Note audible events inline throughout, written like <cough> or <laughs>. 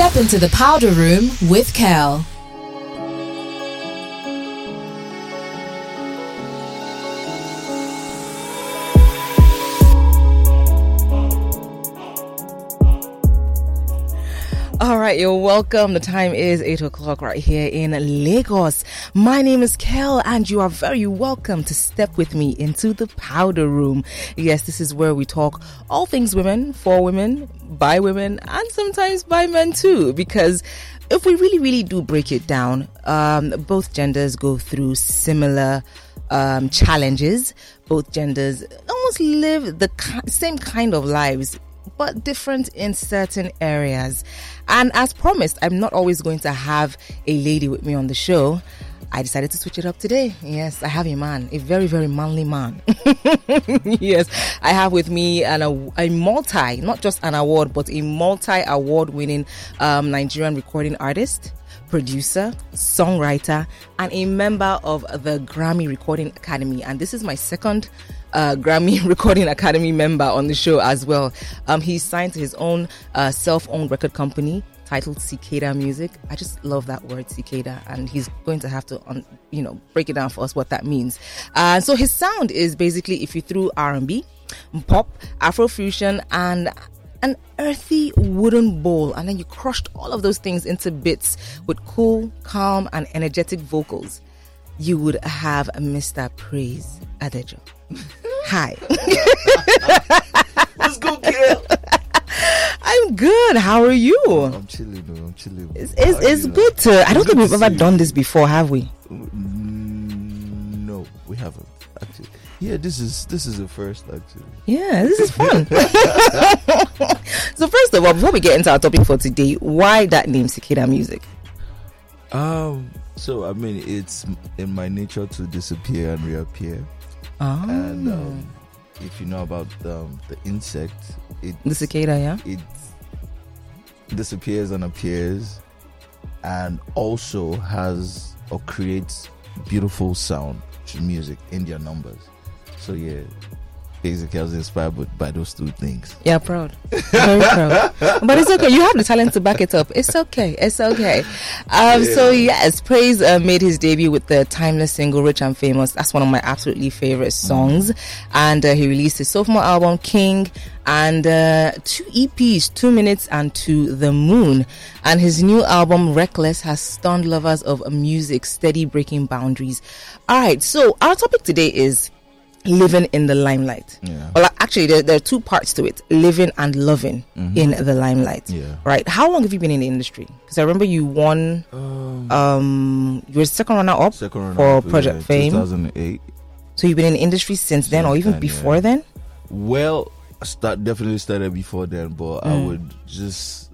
Step into the powder room with Kel. Right, you're welcome. The time is 8 o'clock right here in Lagos. My name is Kel, and you are very welcome to step with me into the powder room. Yes, this is where we talk all things women, for women, by women, and sometimes by men too. Because if we really, really do break it down, um, both genders go through similar um, challenges. Both genders almost live the same kind of lives but different in certain areas. And as promised, I'm not always going to have a lady with me on the show. I decided to switch it up today. Yes, I have a man, a very, very manly man. <laughs> yes, I have with me an, a, a multi, not just an award, but a multi award winning um, Nigerian recording artist producer, songwriter, and a member of the Grammy Recording Academy. And this is my second uh, Grammy <laughs> Recording Academy member on the show as well. Um, he's signed to his own uh, self-owned record company titled Cicada Music. I just love that word, cicada, and he's going to have to, um, you know, break it down for us what that means. Uh, so his sound is basically if you threw R&B, pop, Afrofusion, and an earthy wooden bowl, and then you crushed all of those things into bits with cool, calm, and energetic vocals. You would have Mr. Praise Adejo. Hi. Let's go, Kel. I'm good. How are you? I'm chilling, though. I'm chilling. It's, it's, it's you? good to. I don't think we've ever done this before, have we? Mm, No, we haven't actually. Yeah, this is this is the first actually. Yeah, this is fun. <laughs> <laughs> so first of all, before we get into our topic for today, why that name Cicada Music? Um, so I mean, it's in my nature to disappear and reappear, Oh, and um, if you know about um, the insect, it the cicada, yeah. it disappears and appears, and also has or creates beautiful sound, which is music in their numbers. So yeah, basically, I was inspired by, by those two things. Yeah, proud. Very proud. But it's okay. You have the talent to back it up. It's okay. It's okay. Um, So, yes, Praiz uh, made his debut with the timeless single Rich and Famous. That's one of my absolutely favorite songs. And uh, he released his sophomore album, King, and uh, two EPs, Two Minutes and To the Moon. And his new album, Reckless, has stunned lovers of music, steady breaking boundaries. All right. So, our topic today is living in the limelight. Yeah. Well, actually, there, there are two parts to it: living and loving in the limelight. Mm-hmm. Yeah. Right. How long have you been in the industry? Because I remember you won. Um, Um, you were second runner up second round for of, Project yeah, Fame. 2008. So you've been in the industry since then, or even then, before yeah. then. Well, I start definitely started before then, but I Mm. would just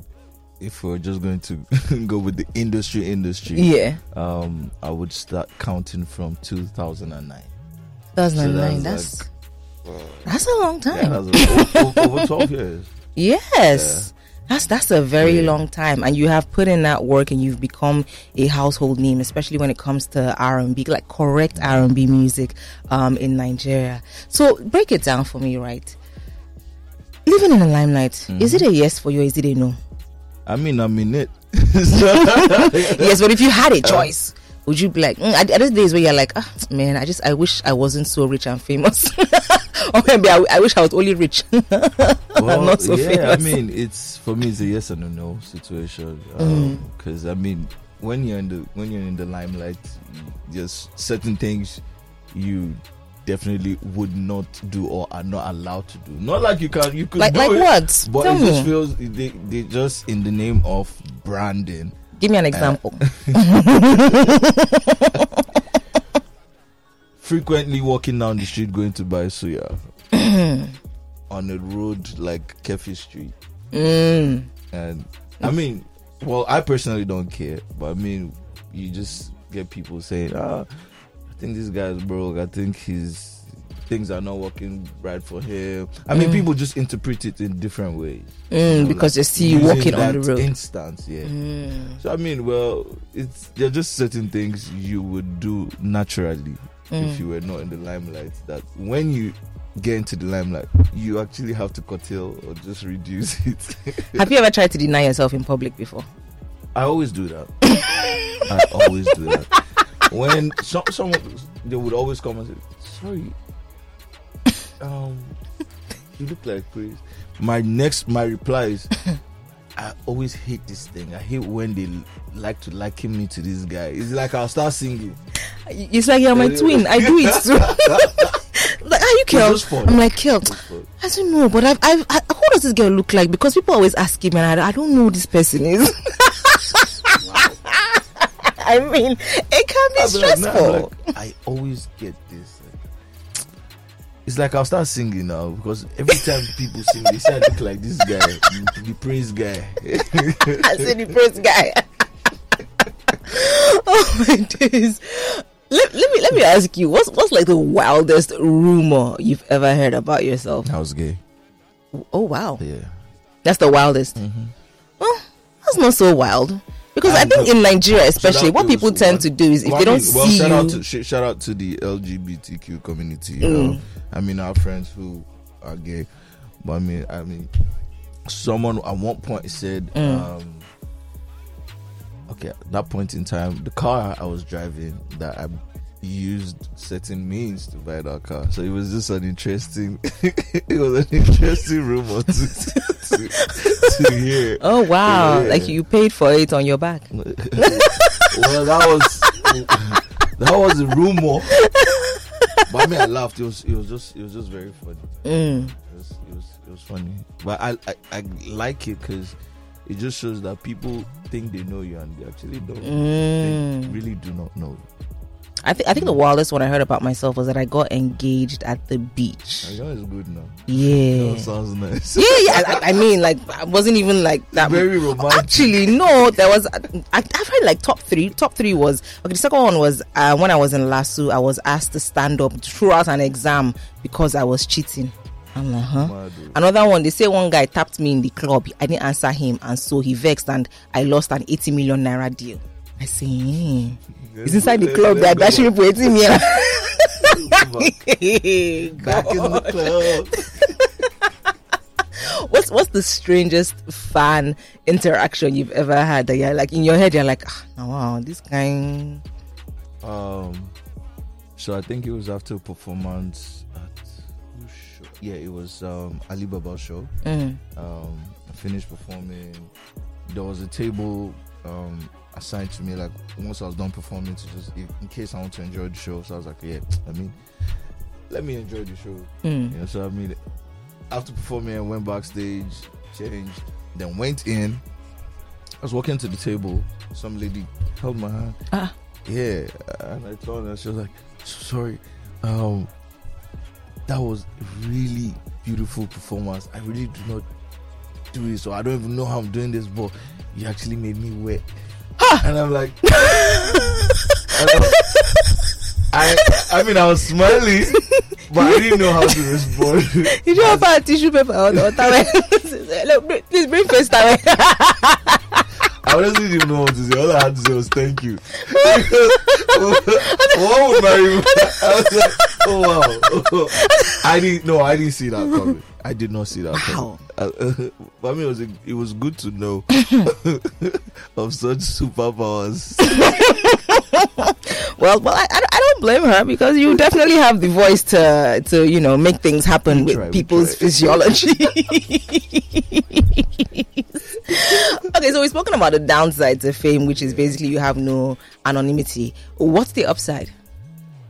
if we're just going to <laughs> go with the industry industry, Yeah, um, I would start counting from 2009. 2009. So that's that's uh, that's a long Yeah, time. that's over, over 12 years. <laughs> yes. That's that's a very Yeah. long time, and you have put in that work, and you've become a household name, especially when it comes to R and B, like correct R and B music, um, in Nigeria. So break it down for me, right? Living in the limelight, is mm-hmm. it a yes for you, or is it a no? I mean, I'm in it. <laughs> <laughs> yes, but if you had a uh, choice, would you be like, mm, are days where you're like, ah, man, I just, I wish I wasn't so rich and famous, <laughs> or maybe I, I wish I was only rich. <laughs> well, not so yeah, I mean, it's for me, it's a yes and a no situation. Mm. Because I mean, when you're in the when you're in the limelight, just certain things you definitely would not do or are not allowed to do. Not like you can, you could like, do like it, what? But Tell it me. just feels they, they just in the name of branding. Give me an example. <laughs> frequently walking down the street going to buy suya <clears throat> on a road like Keffi Street. mm. And I mean, well, I personally don't care, but I mean, you just get people saying, ah, I think this guy's broke. I think he's things are not working right for him. I mean, people just interpret it in different ways. Mm, know, because like they see you walking on the that road. Instance, yeah. Mm. So I mean, well, it's there are just certain things you would do naturally Mm. if you were not in the limelight. That when you get into the limelight, you actually have to curtail or just reduce <laughs> it. Have you ever tried to deny yourself in public before? I always do that. <laughs> I always do that. When some someone they would always come and say, "Sorry, um, you look like Chris." My next my reply is, <laughs> "I always hate this thing. I hate when they like to liken me to this guy. It's like I'll start singing. It's like you're my <laughs> twin. I do it too. <laughs> like, are you Kel? I'm like Kel. I don't know, but I've, I've, I, who does this girl look like? Because people always ask him, and I, I don't know who this person is. I mean, it can be I'll be like, nah, stressful. I'm like, I always get this. like, it's like I'll start singing now because every time people sing, they say I look like this guy, the, praise guy. <laughs> I said the first guy. <laughs> oh my days. Let, let me let me ask you, what's what's like the wildest rumor you've ever heard about yourself? I was gay. Oh wow, Yeah. that's the wildest. Mm-hmm. Well, that's not so wild because I think in Nigeria, especially, what people tend one- to do is if Well, they don't well, see shout you, out to sh- shout out to the LGBTQ community. You Mm. know, I mean, our friends who are gay, but I mean, I mean, someone at one point said, Mm. um, okay, at that point in time, the car I was driving that I used certain means to buy that car, so it was just an interesting, <laughs> it was an interesting rumor to to, to hear. oh wow, Yeah. like you paid for it on your back. <laughs> well, that was that was a rumor. But I mean, I laughed. It was it was just it was just very funny. Mm. It was it was, it was funny. But I I, I like it because it just shows that people think they know you and they actually don't. Mm. They really do not know. I think I think the wildest one I heard about myself was that I got engaged at the beach. I know it's good now. Yeah. That sounds nice. yeah, yeah. I, I mean, like, I wasn't even like that. Very romantic. Actually, no. There was. I, I've heard like top three. Top three was okay. The second one was uh, when I was in LASU. I was asked to stand up throughout an exam because I was cheating. I'm like, huh? Oh. Another one, they say one guy tapped me in the club. I didn't answer him, and so he vexed, and I lost an 80 million naira deal. I say, hmm. It's inside the club that that should be waiting me. <laughs> Back in the club. <laughs> what's what's the strangest fan interaction you've ever had that you're like in your head you're like ah, oh, wow this guy Um, so I think it was after a performance at? Yeah, it was um Alibaba show. mm, Um, I finished performing. There was a table um assigned to me like once I was done performing to just in, in case I want to enjoy the show. So I was like, yeah, I mean, let me enjoy the show. mm, You know, so I mean, after performing, I went backstage, changed, then went in. I was walking to the table. Some lady held my hand. Ah. Yeah, and I told her, she was like, "Sorry, um, that was really beautiful performance. I really do not do it, so I don't even know how I'm doing this, but you actually made me wet." And I'm like, I, I mean, I was smiling, but I didn't know how to respond. you don't have a tissue paper or, or towel <laughs> Look, please bring face towel I honestly didn't know what to say. All I had to say was thank you. <laughs> what would my <laughs> I was like, oh wow. I didn't no, I didn't see that coming. I did not see that Wow. coming. Uh, I mean, it was it was good to know <laughs> of such superpowers. <laughs> well well I, I don't- blame her because you definitely have the voice to to you know make things happen with try, people's physiology. <laughs> Okay so we've spoken about the downsides of fame which is basically you have no anonymity. What's the upside?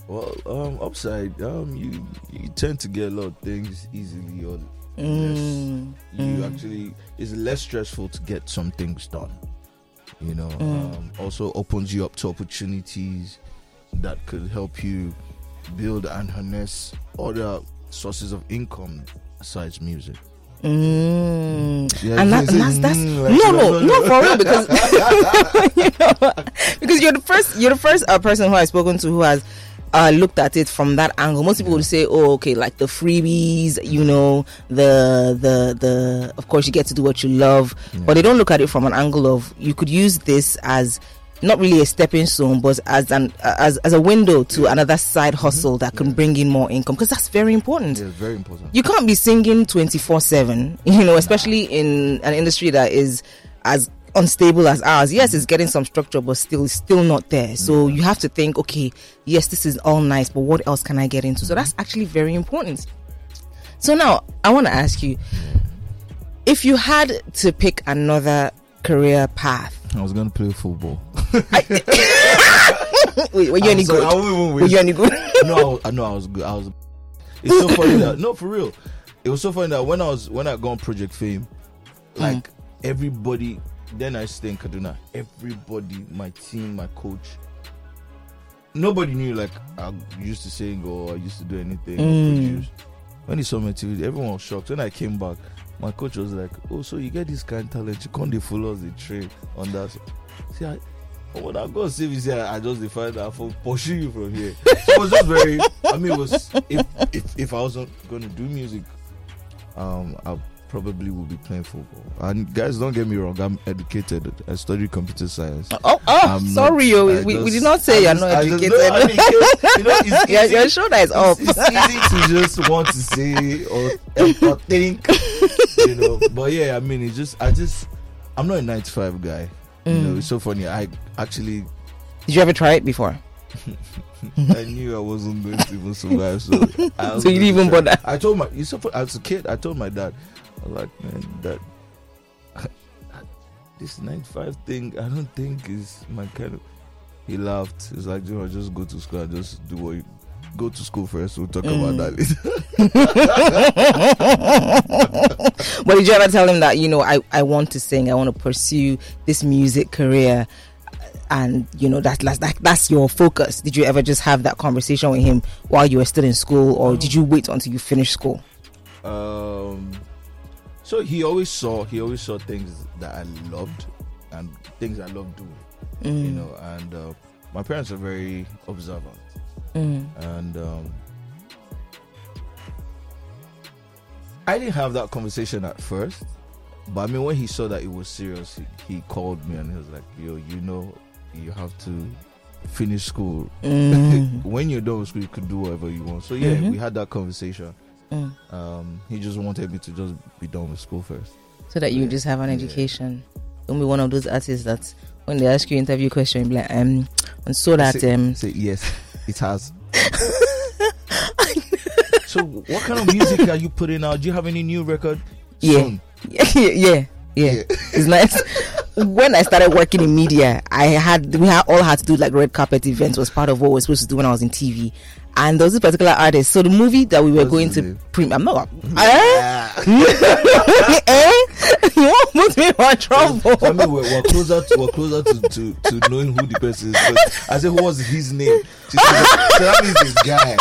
Well, um, upside, um, you you tend to get a lot of things easily, or Mm, less, you actually it's less stressful to get some things done. You know, Mm. um, also opens you up to opportunities that could help you build and harness other sources of income besides music. Mm. Yeah, and, that, and that's that's mm, like no no that. no for real <laughs> because <laughs> you know, <laughs> because you're the first you're the first uh, person who I've spoken to who has uh, looked at it from that angle, most people would say, "Oh, okay, like the freebies, you know, the the the. Of course, you get to do what you love, but they don't look at it from an angle of you could use this as not really a stepping stone, but as an as as a window to another side hustle that can bring in more income because that's very important. Yeah, very important. You can't be singing twenty four seven, <laughs> you know, especially in an industry that is as unstable as ours. Yes, it's mm. getting some structure, but still, it's still not there. So you have to think, okay, yes, this is all nice, but what else can I get into? So mm. that's actually very important. So now I want to ask you, if you had to pick another career path, I was gonna play football. <laughs> <laughs> wait, were you any good? I Were you any good? no, I was, I know I was good. I was. It's so funny that no, for real. It was so funny that when I was when I got on Project Fame, mm. like everybody. Then I stay in Kaduna. Everybody, my team, my coach. Nobody knew like I used to sing or I used to do anything. Mm. When he saw my TV, everyone was shocked. When I came back, my coach was like, "Oh, so you get this kind of talent? You can't us the train on that." See, I, Oh, when I go see this here, I just defined that for pursue you from here. So it was just very. I mean, it was if if if I wasn't going to do music, um, I probably will be playing football. And guys, don't get me wrong, I'm educated. I studied computer science. Oh, oh I'm sorry, not- oh, we, we did not say I you're just- not I just- educated. no, I mean, you know, it's <laughs> easy- your shoulder is up. it's, it's easy to just want to say or, or <laughs> think, you know. But yeah, I mean, it's just I just I'm not a 95 guy. You Mm. know, it's so funny. I actually Did you ever try it before? <laughs> I knew I wasn't going to even survive, so So you didn't even bother? I told my you so as a kid, I told my dad, like, man, that <laughs> this 95 thing, I don't think is my kind of. He laughed. He's like, you know, just go to school just do what you go to school first. We'll talk Mm. about that later. <laughs> <laughs> But did you ever tell him that you know I, I want to sing, I want to pursue this music career, and you know that, that's that, that's your focus? Did you ever just have that conversation with him while you were still in school, or did you wait until you finished school? Um, so he always saw he always saw things that I loved and things I loved doing, you know. And uh, my parents are very observant, Mm. and um, I didn't have that conversation at first. But I mean, when he saw that it was serious, he, he called me and he was like, "Yo, you know, you have to finish school. Mm. <laughs> when you're done with school, you could do whatever you want." So yeah, Mhm. we had that conversation. Mm. Um, he just wanted me to just be done with school first. So that you Yeah. just have an Yeah. education. Don't be one of those artists that when they ask you interview question, be like, um, and so that say, um, say yes, it has. <laughs> so, what kind of music are you putting out? Do you have any new record? Yeah. Soon? <laughs> yeah, yeah, yeah, it's nice. when I started working in media, I had we had, all had to do like red carpet events was part of what we were supposed to do when I was in TV. And there was this particular artist. So the movie that we were What's going to name? pre I'm not <laughs> eh? <laughs> Eh? <laughs> You won't put me in trouble. So, I mean, we're, we're closer to we're closer to, to, to knowing who the person is. But I said, what was his name? She said, so that means a guy.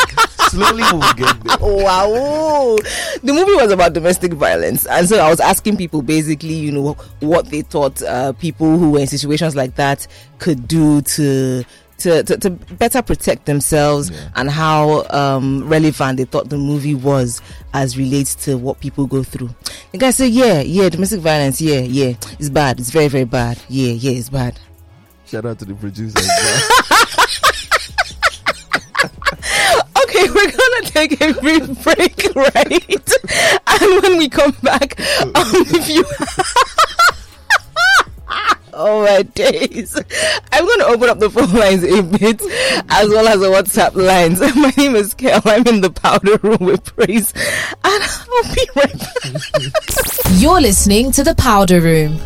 Slowly we'll get there. wow the movie was about domestic violence and so i was asking people basically you know what they thought uh, people who were in situations like that could do to to, to, to better protect themselves Yeah. and how um, relevant they thought the movie was as relates to what people go through. The guy said, "Yeah, yeah, domestic violence, yeah, yeah, it's bad, it's very, very bad, yeah, yeah, it's bad." Shout out to the producer. <laughs> Okay, we're gonna take a brief break, right? <laughs> And when we come back, um, if you <laughs> Oh my days. I'm going to open up the phone lines a bit as well as the WhatsApp lines. <laughs> My name is Kel. I'm in the powder room with Praiz. And I'll be right back. <laughs> You're listening to The Powder Room.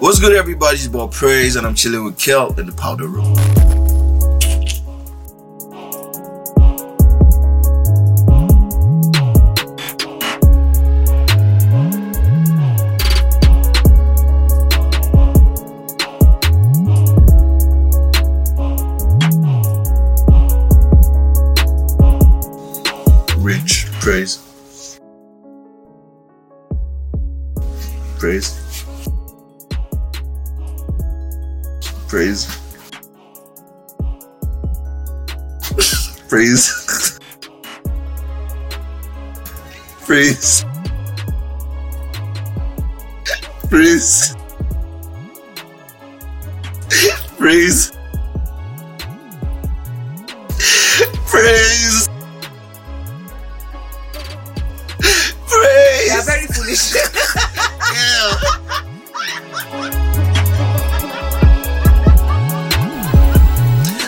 What's good, everybody? It's about Praiz, and I'm chilling with Kel in the powder room. Praiz. Praiz. very foolish.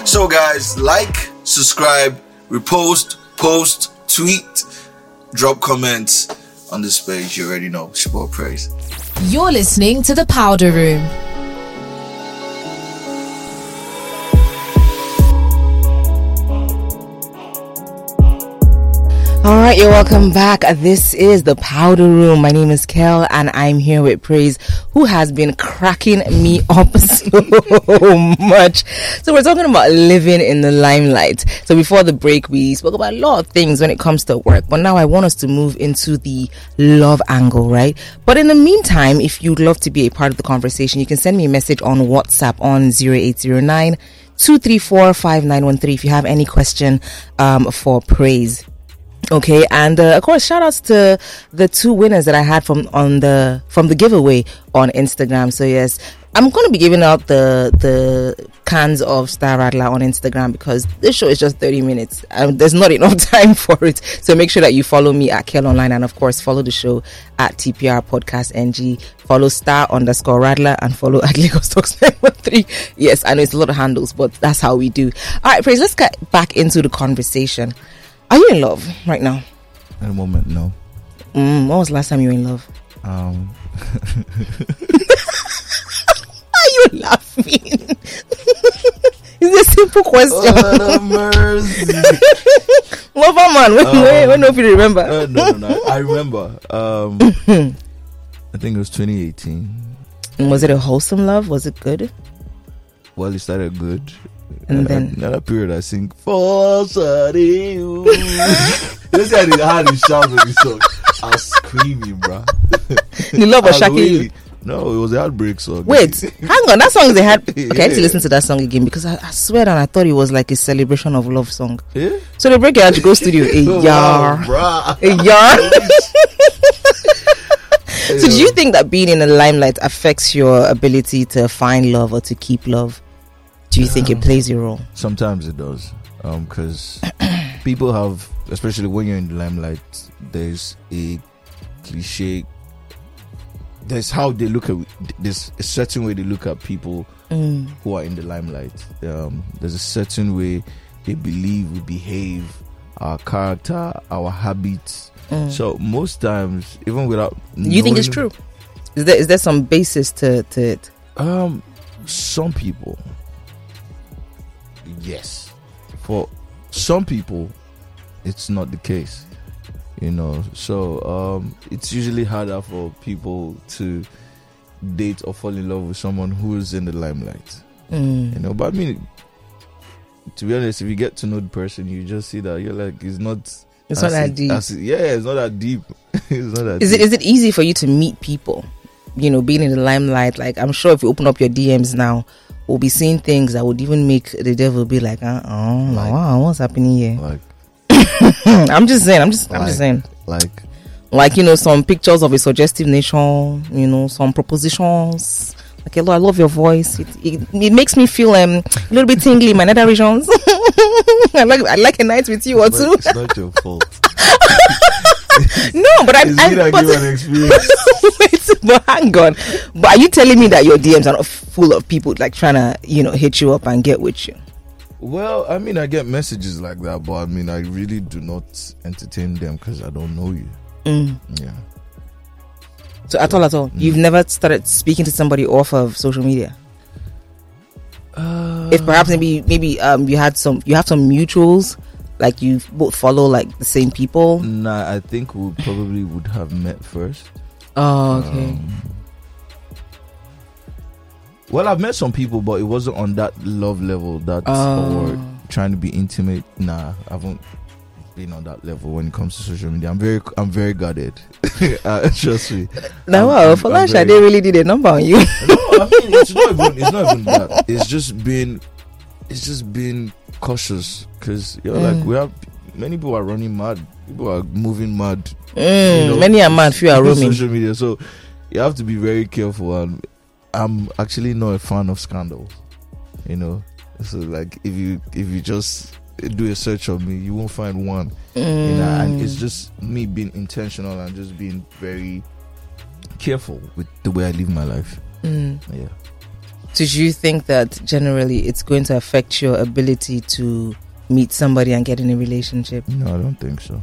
So, guys, like, subscribe, repost, post, tweet, drop comments on this page. You already know. Support Praiz. You're listening to The Powder Room. All right, you're welcome back. This is the Powder Room. My name is Kel, and I'm here with Praiz, who has been cracking me up <laughs> so much. So we're talking about living in the limelight. So before the break, we spoke about a lot of things when it comes to work, but now I want us to move into the love angle, right? But in the meantime, if you'd love to be a part of the conversation, you can send me a message on WhatsApp on 0809 234 5913 if you have any question um, for Praiz. Okay, and uh, of course, shout outs to the two winners that I had from on the from the giveaway on Instagram. So yes, I'm going to be giving out the the cans of Star Radler on Instagram because this show is just 30 minutes. Um, there's not enough <laughs> time for it. So make sure that you follow me at Kel Online and of course follow the show at TPR Podcast NG. Follow Star underscore Radler and follow <laughs> at Lagos Talks number three. Yes, I know it's a lot of handles, but that's how we do. All right, Praiz. Let's get back into the conversation. Are you in love right now? At the moment, no. Mm, when was the last time you were in love? Um, <laughs> are you laughing? <laughs> it's a simple question. oh, mercy. <laughs> Lover man, when, Um, when, when if you remember? Uh, no, no, no. I remember. Um, I think it was 2018. was it a wholesome love? Was it good? Well, it started good. And then- another period, I sing for Sorry. Let's say I did how to shout on the song. I was screaming, bro. The love was shocking you. No, it was a heartbreak song. Wait, hang on. That song is a hard. <laughs> Okay, I need to listen to that song again because I, I swear that I thought it was like a celebration of love song. Yeah? So they break it out to go studio eh, <laughs> a Oh, yar, wow, a eh, yar. <laughs> So do you think that being in the limelight affects your ability to find love or to keep love? Do you think it plays a role? Sometimes it does, because <clears throat> people have, especially when you're in the limelight, there's a cliche. There's how they look at. There's a certain way they look at people Mm. who are in the limelight. Um, there's a certain way they believe we behave, our character, our habits. So most times, even without, Mm. You think it's true? Is there is there some basis to, to it? Um, some people, yes. For some people, it's not the case. You know, so um, it's usually harder for people to date or fall in love with someone who is in the limelight. Mm. You know, but I mean, to be honest, if you get to know the person, you just see that you're like, it's not. It's not that it- deep. it- yeah, it's not that deep. <laughs> it's not that. Is it deep. is it easy for you to meet people? You know, being in the limelight. Like I'm sure if you open up your DMs now, we'll be seeing things that would even make the devil be like, uh, oh, Like- wow, what's happening here? like <laughs> I'm just saying. I'm just. I'm just saying. like Like you know, some pictures of a suggestive nation. You know, some propositions. Like, hello, I love your voice. It, it, it makes me feel um a little bit tingly in my nether regions. <laughs> I like I like a night with you or two. it's not your fault. <laughs> <laughs> No, but I'm. I'm but-. Wait, but hang on. But are you telling me that your DMs are not full of people like trying to, you know, hit you up and get with you? Well, I mean, I get messages like that, but I mean, I really do not entertain them because I don't know you. Mm. Yeah. So at all, at all, you've never started speaking to somebody off of social media. Uh, If perhaps maybe maybe um you had some you have some mutuals, like you both follow like the same people. nah, I think we probably would have met first. Oh, okay. Um, well, I've met some people, but it wasn't on that love level. That Oh. or trying to be intimate. Nah, I haven't. been on that level when it comes to social media. I'm very I'm very guarded. <laughs> uh, trust me. Now, I'm- for lunch, very- they really did a number on you. no, I mean it's not even it's not even that. It's just been, it's just being cautious because you know Mm. like we have many people are running mad. People are moving mad. Mm, you know, many are mad. few are roaming. social media. So you have to be very careful. And I'm actually not a fan of scandals. You know, so like if you if you just do a search of me, you won't find one. You know, and it's Mm. just me being intentional and just being very careful with the way I live my life. Mm. Yeah. Did you think that generally it's going to affect your ability to meet somebody and get in a relationship? No, I don't think so.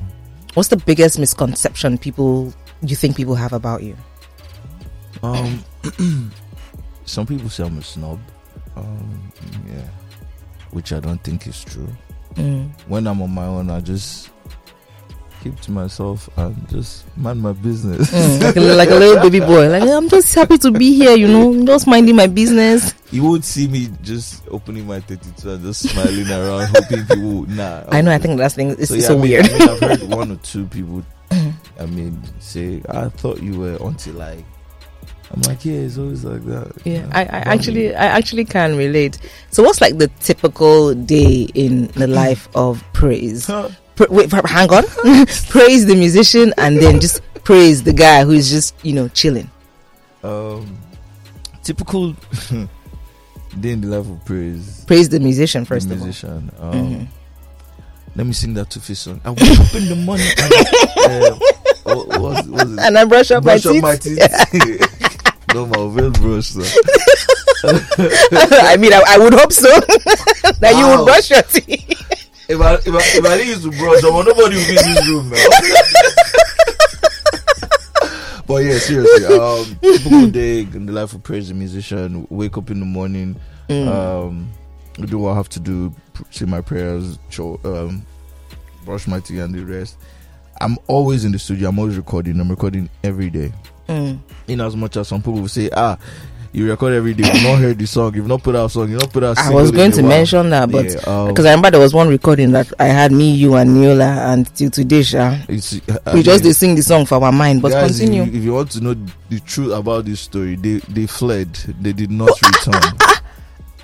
What's the biggest misconception people you think people have about you? Um, <clears throat> some people say I'm a snob. Um, yeah, which I don't think is true. Mm. When I'm on my own, I just keep to myself and just mind my business. Mm, like, a, like a little <laughs> baby boy. Like I'm just happy to be here, you know, just minding my business. you won't see me just opening my 32 and just smiling around, <laughs> hoping people. Nah, I know. I think that's thing. It's so, so, yeah, I mean- weird. I mean, I've heard one or two people. I mean, say, I thought you were until like, I'm like, yeah, it's always like that. Yeah, know. I, I actually I actually can relate. So what's like the typical day in the <clears throat> life of Praiz? Wait, hang on. <laughs> praise the musician and then just praise the guy who's just, you know, chilling. Um, typical <laughs> then the level of praise. Praise the musician first the of all. musician. Um, Mhm. Let me sing that Tufi song. I wake up in the morning. And, uh, what, what's it? And I brush up Brush my up teeth. my teeth. <laughs> no, my veil brush. So. I mean, I, I would hope so that you would brush your teeth. If I if I if I didn't use to brush, I'm nobody would be in this room, man. but yeah, seriously. Um, typical day in the life of praise the musician. Wake up in the morning. Mm. Um, do what I have to do. Say my prayers. Cho- um, brush my teeth and the rest. I'm always in the studio. I'm always recording. I'm recording every day. Mm. In as much as some people will say, ah, you record every day. You've not heard the song. You've not put out a song. You've not put out. I was going to mention that, but Yeah, um, because I remember there was one recording that I had me, you, and Neola, and till today, Sha, I we just mean, did sing the song for our mind. But guys, continue. If you, if you want to know the truth about this story, they they fled. They did not return.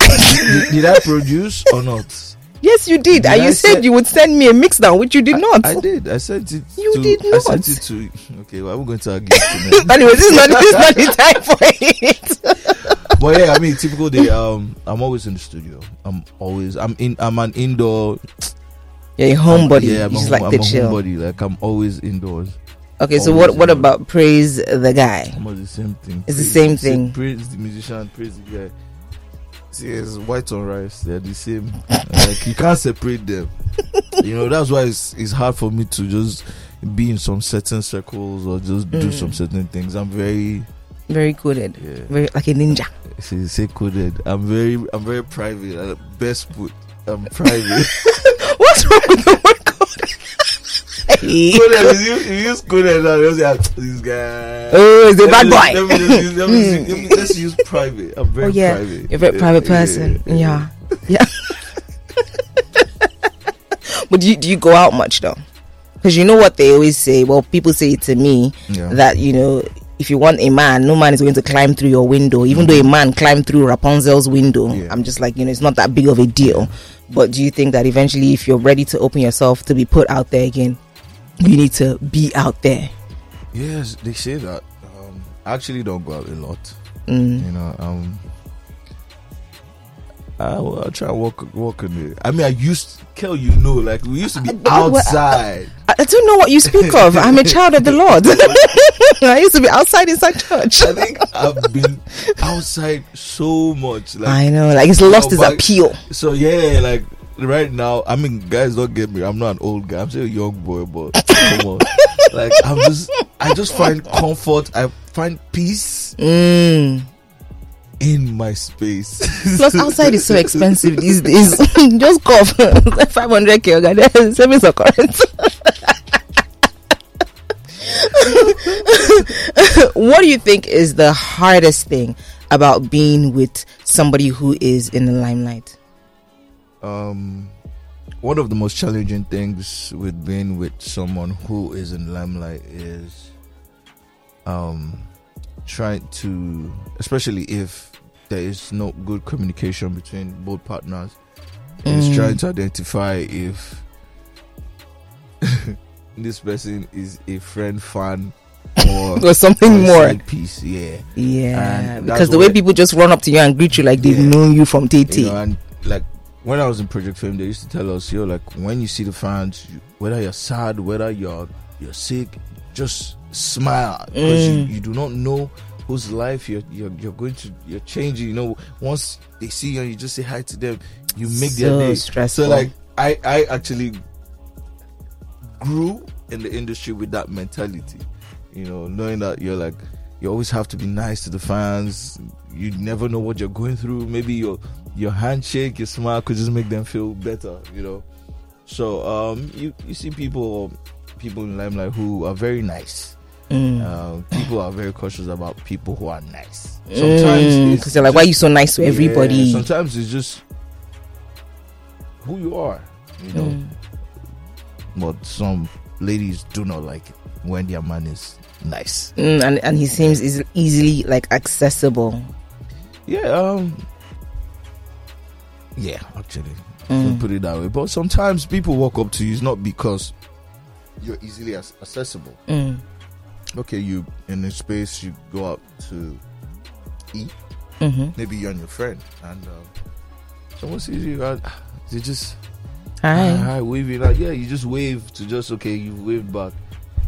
<laughs> did, did I produce or not? Yes, you did, and I you said you would send me a mix down, which you did not. I did. I sent it. You to, did I sent it to. Okay, well, I'm going to argue. anyway, this is not this is not the time for it. <laughs> but yeah, I mean, typical day. Um, I'm always in the studio. I'm always. I'm in. I'm an indoor. Yeah, your homebody. Yeah, I'm you a, just home, like I'm the a chill. homebody. Like I'm always indoors. Okay, so always what what indoors. about praise the guy? Almost the same thing. It's the same thing. Praise the musician, praise the guy. It's white on rice. They're the same. like you can't separate them. you know that's why it's it's hard for me to just be in some certain circles or just do Mm. some certain things. I'm very Very coded, yeah. very like a ninja. Say, say coded. I'm very I'm very private. Best put. I'm private. <laughs> What's wrong with the word coded? <laughs> Hey. coded. If you, if you use coded, now you'll say, "Ah, this guy. Oh, he's a bad Let boy. me- Let me, just use, let me, use- <laughs> let me, let's use private. I'm very Oh yeah, private. you're a very private person. yeah, Yeah, yeah. <laughs> but do you do you go out much though? Because you know what they always say. Well, people say it to me Yeah. that you know if you want a man, no man is going to climb through your window. Even though a man climbed through Rapunzel's window, Yeah. I'm just like you know it's not that big of a deal. But do you think that eventually, if you're ready to open yourself to be put out there again, you need to be out there? Yes, they say that. Um, I actually don't go out a lot. Mm. You know, um, I, I try and walk walk in the. I mean, I used Kel, you know, like we used to be but- outside. I, I don't know what you speak of. I'm a child of the <laughs> Lord. <laughs> I used to be outside inside church. I think I've been outside so much. Like I know, like it's lost No, its but- appeal. so, yeah, like right now. I mean, guys, don't get me. I'm not an old guy. I'm still a young boy, but <laughs> come on. Like I'm just, I just find comfort. I find peace Mm. in my space. Plus, outside is so expensive these days. <laughs> Just cough. 500k, okay, savings occurrence. <laughs> what do you think is the hardest thing about being with somebody who is in the limelight? Um one of the most challenging things with being with someone who is in limelight is um trying to especially if there is no good communication between both partners is Mm. trying to identify if <laughs> this person is a friend fan or <laughs> Or something or more. piece yeah Yeah, And because the way people just run up to you and greet you like they've Yeah. known you from TT. you know, and like when I was in Project Fame, they used to tell us, yo, like when you see the fans, you, whether you're sad, whether you're you're sick, just smile because Mm. you, you do not know whose life you're, you're you're going to you're changing. You know, once they see you and you just say hi to them, you make So their day. stressful. So like I I actually grew in the industry with that mentality. You know, knowing that you're like you always have to be nice to the fans. You never know what you're going through. Maybe your your handshake, your smile could just make them feel better. You know. So um, you you see people people in limelight who are very nice. Mm. Uh, people are very cautious about people who are nice. Sometimes it's because they're like, why are you so nice to yeah, everybody? sometimes it's just who you are. You know. Mm. But some ladies do not like it when their man is nice. Mm, and and he seems is easily like accessible. Yeah, um Yeah, actually. Mm. Put it that way. But sometimes people walk up to you it's not because you're easily as- accessible. Mm. Okay, you in a space you go out to eat, hmm maybe you and your friend, and um, someone sees you and they just Hi. hi, hi, waving. Like, yeah, you just wave to just okay, you wave back.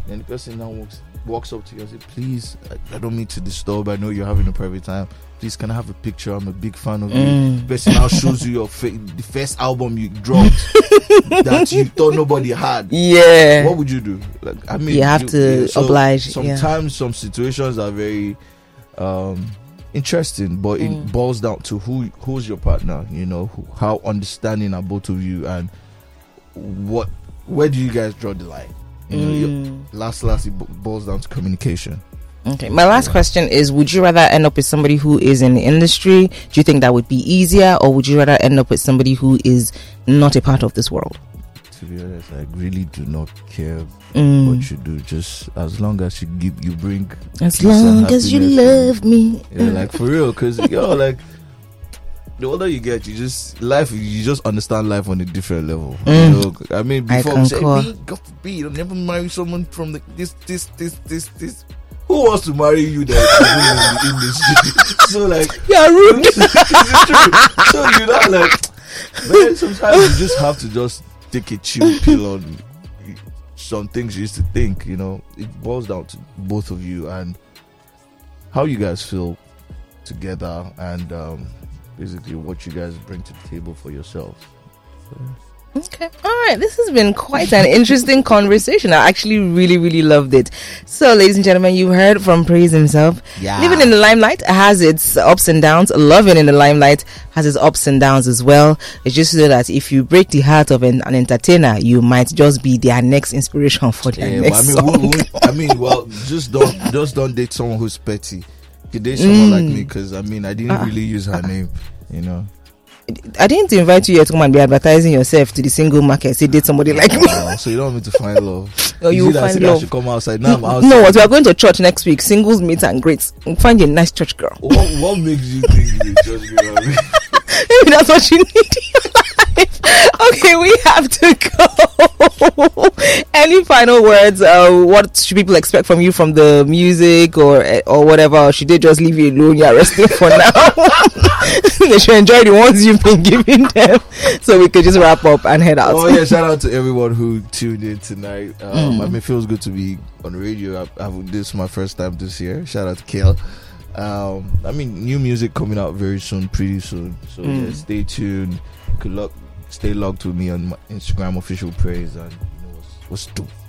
and the person now walks walks up to you and say, Please, I, I don't mean to disturb. I know you're having a private time. Please, can I have a picture? I'm a big fan of you. Mm. The person now shows you your fa- the first album you dropped <laughs> that you thought nobody had. Yeah. What would you do? Like, I mean, You have to oblige, yeah. Sometimes some situations are very um, interesting, but it Mm. boils down to who who's your partner. You know, who, how understanding are both of you, and what where do you guys draw the line? You know, Mm. last last it boils down to communication. Okay. My last question is Would you rather end up with somebody who is in the industry? Do you think that would be easier? Or would you rather end up with somebody who is not a part of this world? To be honest, I really do not care Mm. what you do, just as long as you give you bring As long as you happiness to me. love me. Yeah, like for real, because yo, like the older you get, you just life. You just understand life on a different level. Mm. You know, I mean, I before we say, God forbid, I'll never marry someone from the, this, this, this, this, this. Who wants to marry you that is in the industry? <laughs> so like, You're rude. <laughs> it's true. So you know, like, man, sometimes you just have to just take a chill pill on some things you used to think. You know, it boils down to both of you and how you guys feel together, and um, basically what you guys bring to the table for yourselves. Okay. All right. This has been quite an interesting conversation. I actually really, really loved it. So, ladies and gentlemen, you heard from Praiz himself. Yeah. Living in the limelight has its ups and downs. Loving in the limelight has its ups and downs as well. It's just so that if you break the heart of an, an entertainer, you might just be their next inspiration for their Yeah, but I next mean, song. I mean, well, just don't <laughs> just don't date someone who's petty. You date someone like Mm. me because I mean, I didn't Ah. really use her name. You know, I didn't invite you here to come and be advertising yourself to the single market. Say date somebody like me. So you don't want me to find love. <laughs> Oh, you will find that I love. should come outside. Now I'm <laughs> outside. No, what we are going to church next week. Singles meet and greets. Find a nice church girl. What, what makes you think you just girl? <laughs> Maybe that's what you need in your life. <laughs> Okay, we have to go. <laughs> Any final words? Uh, what should people expect from you from the music or or whatever? Should they just leave you alone? You're resting for now. <laughs> they should enjoy the ones you've been giving them, so we could just wrap up and head out. Oh yeah! Shout out to everyone who tuned in tonight. Um, Mm. I mean, it feels good to be on the radio. I, I, this is my first time this year. Shout out to Kel. Um, I mean, new music coming out very soon, pretty soon. So yeah, Mm. stay tuned. Good luck. Stay logged with me on my Instagram official Praiz and you know what's, what's.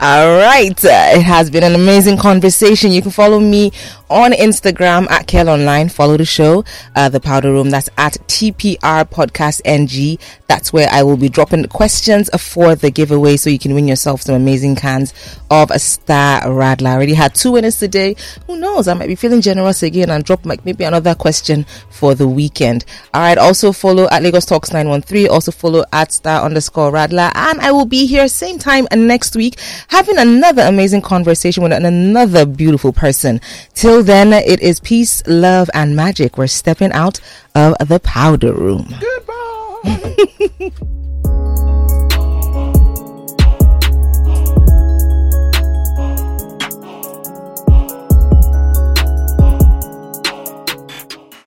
All right. Uh, it has been an amazing conversation. You can follow me on Instagram at Kel Online. Follow the show, uh, The Powder Room. That's at TPR Podcast NG. That's where I will be dropping questions for the giveaway so you can win yourself some amazing cans of a Star Radler. I already had two winners today. Who knows? I might be feeling generous again and drop like maybe another question for the weekend. All right. Also follow at Lagos Talks 913. Also follow at Star underscore Radler. And I will be here same time next week having another amazing conversation with another beautiful person. Till then, it is peace, love, and magic. We're stepping out of the powder room. Goodbye. <laughs>